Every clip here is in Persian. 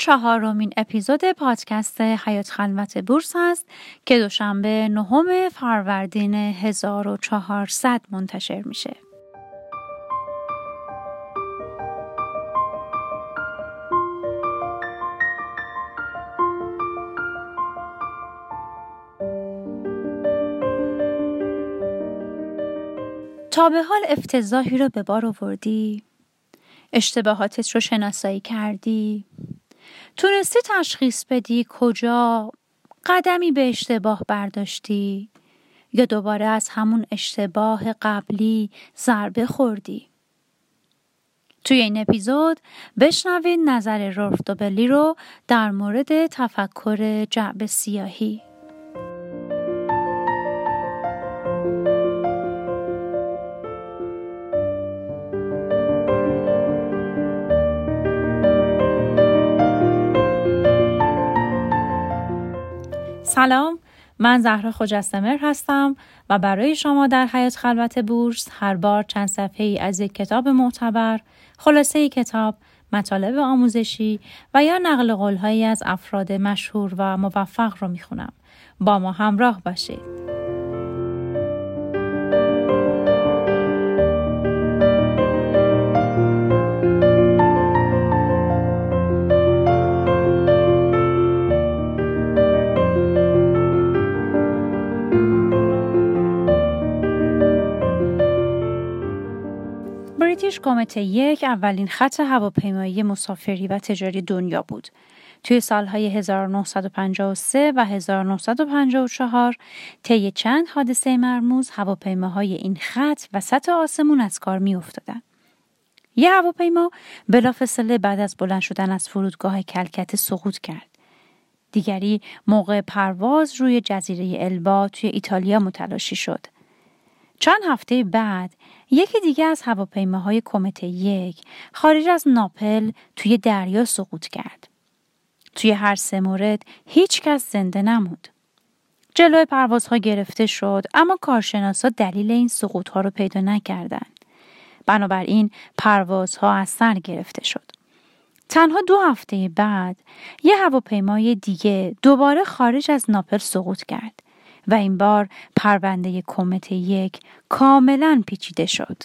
چهارمین اپیزود پادکست حیات خلوت بورس است که دوشنبه نهم فروردین 1400 منتشر میشه. تا به حال افتضاحی رو به بار آوردی؟ اشتباهاتت رو شناسایی کردی؟ تونستی تشخیص بدی کجا قدمی به اشتباه برداشتی یا دوباره از همون اشتباه قبلی ضربه خوردی؟ توی این اپیزود بشنوید نظر رولف دوبلی رو در مورد تفکر جعب سیاهی. سلام. من زهرا خجستمر هستم و برای شما در حیات خلوت بورس هر بار چند صفحه ای از یک کتاب معتبر خلاصه ای کتاب مطالب آموزشی و یا نقل قولهایی از افراد مشهور و موفق رو می‌خونم. با ما همراه باشید. کامت یک اولین خط هواپیمایی مسافری و تجاری دنیا بود. توی سالهای 1953 و 1954 طی چند حادثه مرموز هواپیماهای این خط و سطح آسمون از کار می افتادن. یه هواپیما بلافاصله بعد از بلند شدن از فرودگاه کلکت سقوط کرد. دیگری موقع پرواز روی جزیره البا توی ایتالیا متلاشی شد. چند هفته بعد یکی دیگه از هواپیماهای کمت یک خارج از ناپل توی دریا سقوط کرد. توی هر سه مورد هیچ کس زنده نمود. جلوی پروازها گرفته شد اما کارشناسا دلیل این سقوط ها رو پیدا نکردند. بنابراین پروازها از سر گرفته شد. تنها دو هفته بعد یه هواپیمای دیگه دوباره خارج از ناپل سقوط کرد. و این بار پرونده کمت یک کاملا پیچیده شد.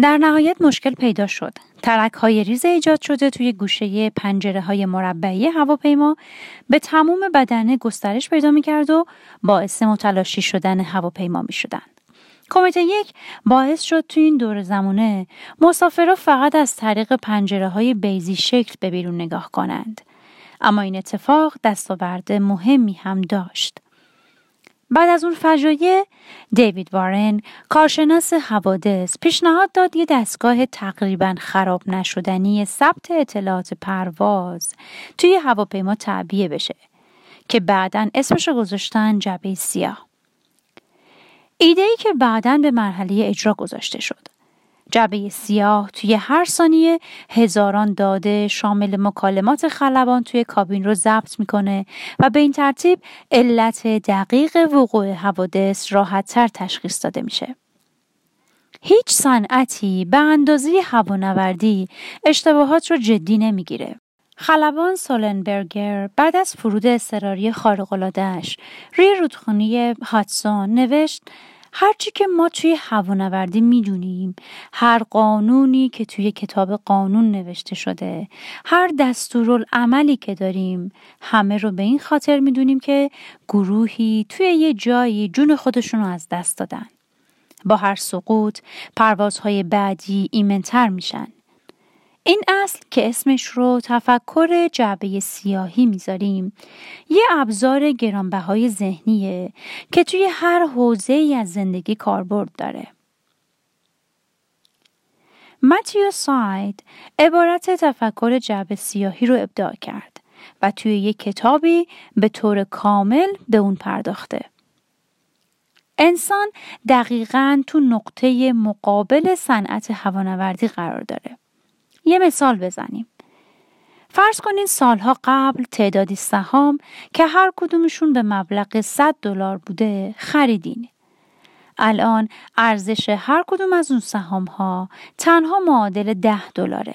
در نهایت مشکل پیدا شد. ترک های ریز ایجاد شده توی گوشه پنجره های مربعی هواپیما به تموم بدنه گسترش پیدا می کرد و باعث متلاشی شدن هواپیما می شدن. کمیته یک باعث شد توی این دور زمانه مسافرها فقط از طریق پنجره های بیزی شکل به بیرون نگاه کنند. اما این اتفاق دستاورد مهمی هم داشت. بعد از اون فجایع دیوید وارن کارشناس حوادث پیشنهاد داد یه دستگاه تقریبا خراب نشدنی ثبت اطلاعات پرواز توی هواپیما تعبیه بشه که بعدا اسمش گذاشتن جبه سیاه. ایده ای که بعدا به مرحله اجرا گذاشته شد. جبه سیاه توی هر ثانیه هزاران داده شامل مکالمات خلبان توی کابین رو ضبط می‌کنه و به این ترتیب علت دقیق وقوع حوادث راحتتر تشخیص داده میشه. هیچ صنعتی به اندازه هوانوردی اشتباهات رو جدی نمی‌گیره. خلبان سولنبرگر بعد از فرود اضطراری خارق‌العاده‌اش روی رودخانه هاتسون نوشت هرچی که ما توی هوانوردی می‌دونیم هر قانونی که توی کتاب قانون نوشته شده هر دستورالعملی که داریم همه رو به این خاطر می‌دونیم که گروهی توی یه جایی جون خودشون رو از دست دادن. با هر سقوط پروازهای بعدی ایمنتر میشن. این اصل که اسمش رو تفکر جعبه سیاهی می‌ذاریم یه ابزار گرانبهای ذهنیه که توی هر حوزه ای از زندگی کاربرد داره. متیو ساید عبارت تفکر جعبه سیاهی رو ابداع کرد و توی یک کتابی به طور کامل به اون پرداخته. انسان دقیقا تو نقطه مقابل صنعت هوانوردی قرار داره. یه مثال بزنیم. فرض کنین سالها قبل تعدادی سهام که هر کدومشون به مبلغ 100 دلار بوده خریدین. الان ارزش هر کدوم از اون سهام ها تنها معادل 10 دلاره.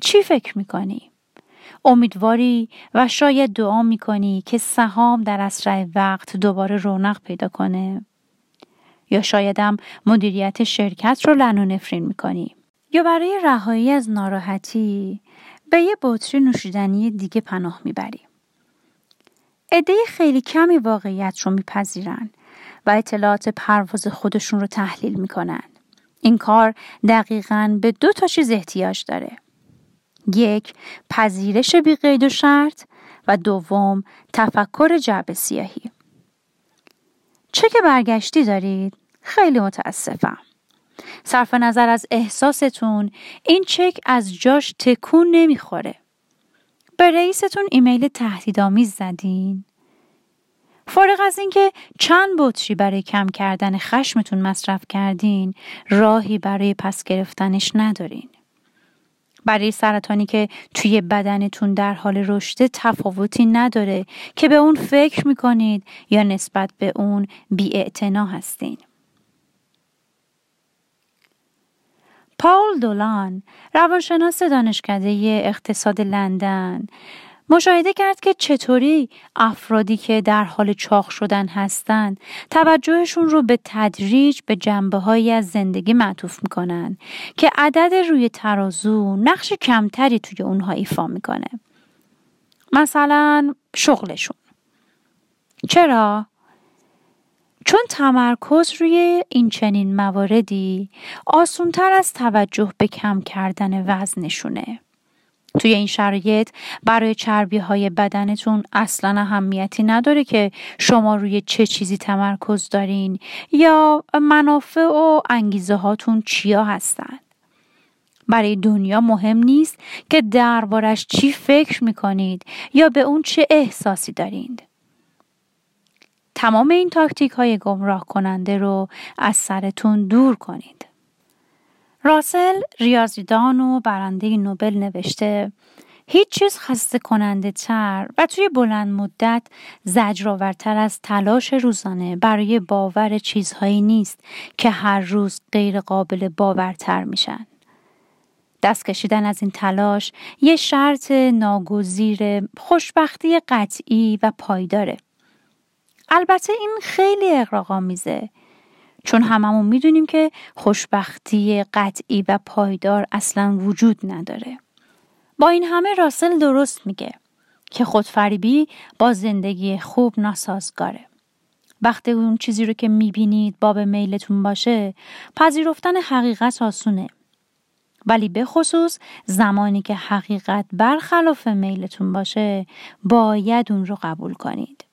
چی فکر می‌کنی؟ امیدواری و شاید دعا می‌کنی که سهام در اسرع وقت دوباره رونق پیدا کنه یا شایدم مدیریت شرکت رو لن و نفرین می‌کنی یا برای رهایی از ناراحتی به یه بطری نوشیدنی دیگه پناه می‌بری. عده خیلی کمی واقعیت رو میپذیرن و اطلاعات پرواز خودشون رو تحلیل می‌کنن. این کار دقیقا به دو تا چیز احتیاج داره. یک پذیرش بی قید و شرط و دوم تفکر جعب سیاهی. چه که برگشتی دارید خیلی متاسفم. صرف نظر از احساستون این چک از جاش تکون نمی‌خوره. به رئیستون ایمیل تهدیدآمیز زدین. فارغ از اینکه چند بطری برای کم کردن خشمتون مصرف کردین راهی برای پس گرفتنش ندارین. برای سرطانی که توی بدنتون در حال رشد تفاوتی نداره که به اون فکر می‌کنید یا نسبت به اون بی هستین. پاول دولان روانشناس دانشکده اقتصاد لندن مشاهده کرد که چطوری افرادی که در حال چاق شدن هستند توجهشون رو به تدریج به جنبه هایی از زندگی معطوف می‌کنن که عدد روی ترازو نقش کمتری توی اونها ایفا می‌کنه مثلا شغلشون چرا؟ چون تمرکز روی این چنین مواردی آسونتر از توجه به کم کردن وزنشونه. توی این شرایط برای چربی های بدنتون اصلا اهمیتی نداره که شما روی چه چیزی تمرکز دارین یا منافع و انگیزه هاتون چیا هستن. برای دنیا مهم نیست که دربارش چی فکر می‌کنید یا به اون چه احساسی دارید. تمام این تاکتیک های گمراه کننده رو از سرتون دور کنید. راسل ریاضیدان و برنده نوبل نوشته هیچ چیز خسته کننده تر و توی بلند مدت زجرآورتر از تلاش روزانه برای باور چیزهایی نیست که هر روز غیر قابل باورتر میشن. دست کشیدن از این تلاش یه شرط ناگزیر خوشبختی قطعی و پایداره. البته این خیلی میزه چون هممون می‌دونیم که خوشبختی قطعی و پایدار اصلا وجود نداره. با این همه راسل درست میگه که خودفریبی با زندگی خوب ناسازگاره. وقتی اون چیزی رو که می‌بینید باب میلتون باشه پذیرفتن حقیقت آسونه. ولی به خصوص زمانی که حقیقت برخلاف میلتون باشه باید اون رو قبول کنید.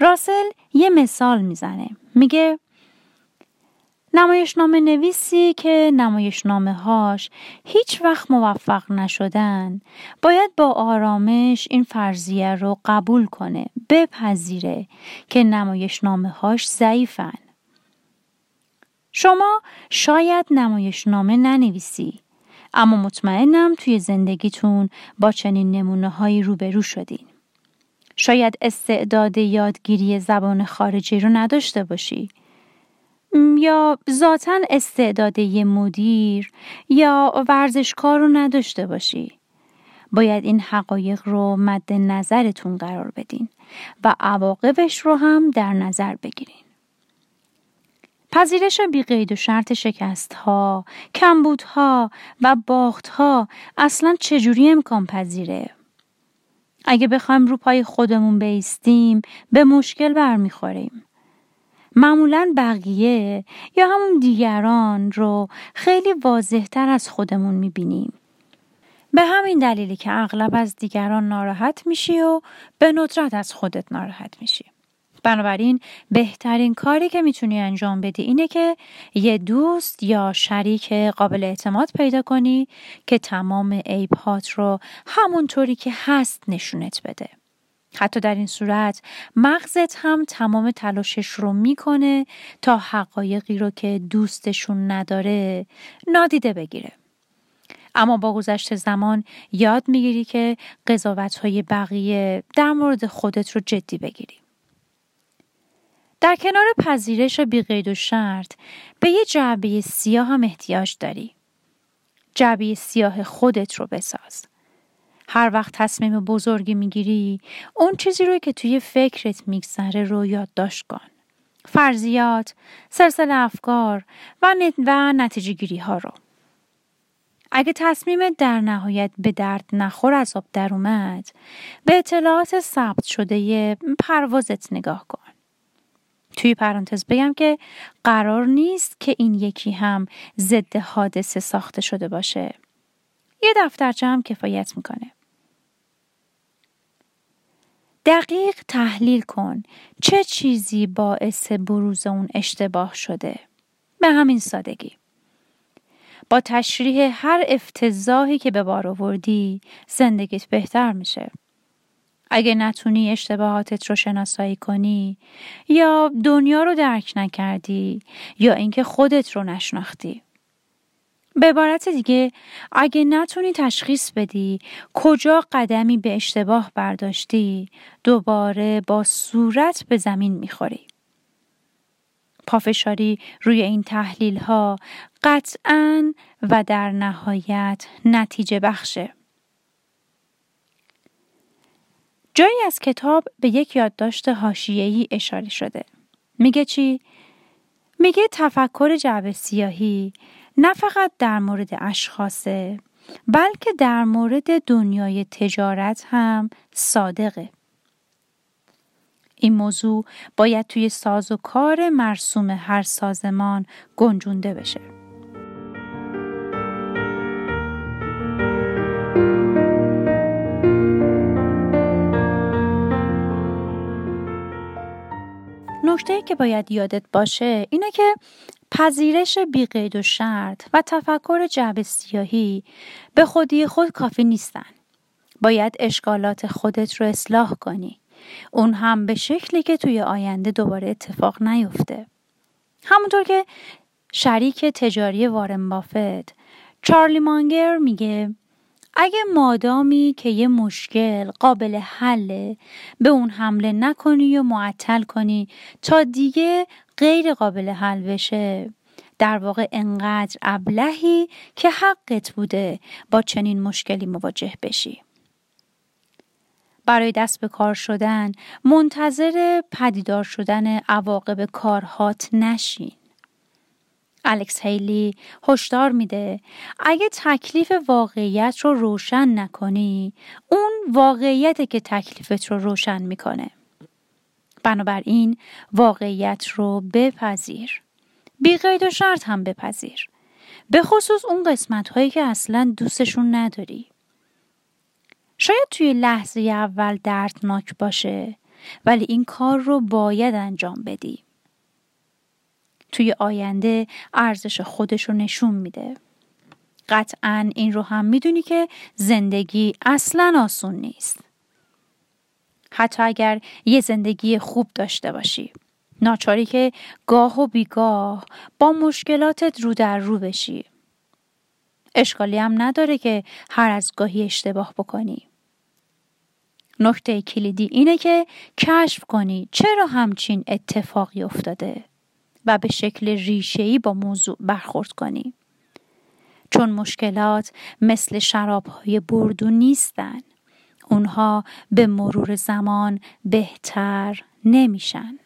راسل یه مثال می‌زنه. میگه نمایشنامه نویسی که نمایشنامه هاش هیچ وقت موفق نشدن باید با آرامش این فرضیه رو قبول کنه بپذیره که نمایشنامه هاش ضعیفن شما شاید نمایشنامه ننویسی اما مطمئنم توی زندگیتون با چنین نمونه هایی روبرو شدین شاید استعداد یادگیری زبان خارجی رو نداشته باشی. یا ذاتا استعداد یه مدیر یا ورزشکار رو نداشته باشی. باید این حقایق رو مد نظرتون قرار بدین و عواقبش رو هم در نظر بگیرین. پذیرش بی قید و شرط شکست ها، کمبود ها و باخت ها اصلا چجوری امکان پذیره؟ اگه بخوایم رو پای خودمون بیستیم به مشکل برمیخوریم. معمولا بقیه یا همون دیگران رو خیلی واضحتر از خودمون می‌بینیم. به همین دلیلی که اغلب از دیگران ناراحت میشی و به ندرت از خودت ناراحت میشی. بنابراین بهترین کاری که می‌تونی انجام بدی اینه که یه دوست یا شریک قابل اعتماد پیدا کنی که تمام عیبهات رو همونطوری که هست نشونت بده. حتی در این صورت مغزت هم تمام تلاشش رو می‌کنه تا حقایقی رو که دوستشون نداره نادیده بگیره. اما با گذشت زمان یاد می‌گیری که قضاوت های بقیه در مورد خودت رو جدی بگیری. در کنار پذیرش بیقید و شرط به یه جعبه سیاه هم احتیاج داری. جعبه سیاه خودت رو بساز. هر وقت تصمیم بزرگی می‌گیری اون چیزی رو که توی فکرت میگذره رو یادداشت کن. فرضیات، سلسله افکار و, و نتیجه گیری ها رو. اگه تصمیم در نهایت به درد نخور از آب در اومد به اطلاعات ثبت شده پروازت نگاه کن. توی پرانتز بگم که قرار نیست که این یکی هم ضد حادثه ساخته شده باشه. یه دفترچه هم کفایت می‌کنه. دقیق تحلیل کن چه چیزی باعث بروز اون اشتباه شده. به همین سادگی. با تشریح هر افتضاحی که به بار آوردی زندگیت بهتر میشه. اگه نتونی اشتباهاتت رو شناسایی کنی یا دنیا رو درک نکردی یا اینکه خودت رو نشناختی. به عبارت دیگه اگه نتونی تشخیص بدی کجا قدمی به اشتباه برداشتی دوباره با صورت به زمین می‌خوری. پافشاری روی این تحلیل ها قطعا و در نهایت نتیجه بخشه. جایی از کتاب به یک یادداشت حاشیه‌ای اشاره شده. میگه چی؟ میگه تفکر جعبه سیاهی نه فقط در مورد اشخاصه بلکه در مورد دنیای تجارت هم صادقه. این موضوع باید توی ساز و کار مرسوم هر سازمان گنجونده بشه. نکته که باید یادت باشه اینه که پذیرش بیقید و شرط و تفکر جعب سیاهی به خودی خود کافی نیستن. باید اشکالات خودت رو اصلاح کنی. اون هم به شکلی که توی آینده دوباره اتفاق نیفته. همونطور که شریک تجاری وارن بافت چارلی مانگر میگه اگه مادامی که یه مشکل قابل حله به اون حمله نکنی و معطل کنی تا دیگه غیر قابل حل بشه در واقع انقدر ابلهی که حقت بوده با چنین مشکلی مواجه بشی. برای دست به کار شدن منتظر پدیدار شدن عواقب کارهات نشین. الکس هیلی هشدار میده. اگه تکلیف واقعیت رو روشن نکنی اون واقعیت که تکلیفت رو روشن می‌کنه. بنابراین واقعیت رو بپذیر. بی قید و شرط هم بپذیر. به خصوص اون قسمت هایی که اصلا دوستشون نداری. شاید توی لحظه اول دردناک باشه ولی این کار رو باید انجام بدی. توی آینده ارزش خودش رو نشون میده. قطعا این رو هم می‌دونی که زندگی اصلا آسون نیست. حتی اگر یه زندگی خوب داشته باشی. ناچاری که گاه و بیگاه با مشکلاتت رو در رو بشی. اشکالی هم نداره که هر از گاهی اشتباه بکنی. نکته کلیدی اینه که کشف کنی چرا همچین اتفاقی افتاده. و به شکل ریشه‌ای با موضوع برخورد کنی. چون مشکلات مثل شرابهای بردو نیستن. اونها به مرور زمان بهتر نمیشن.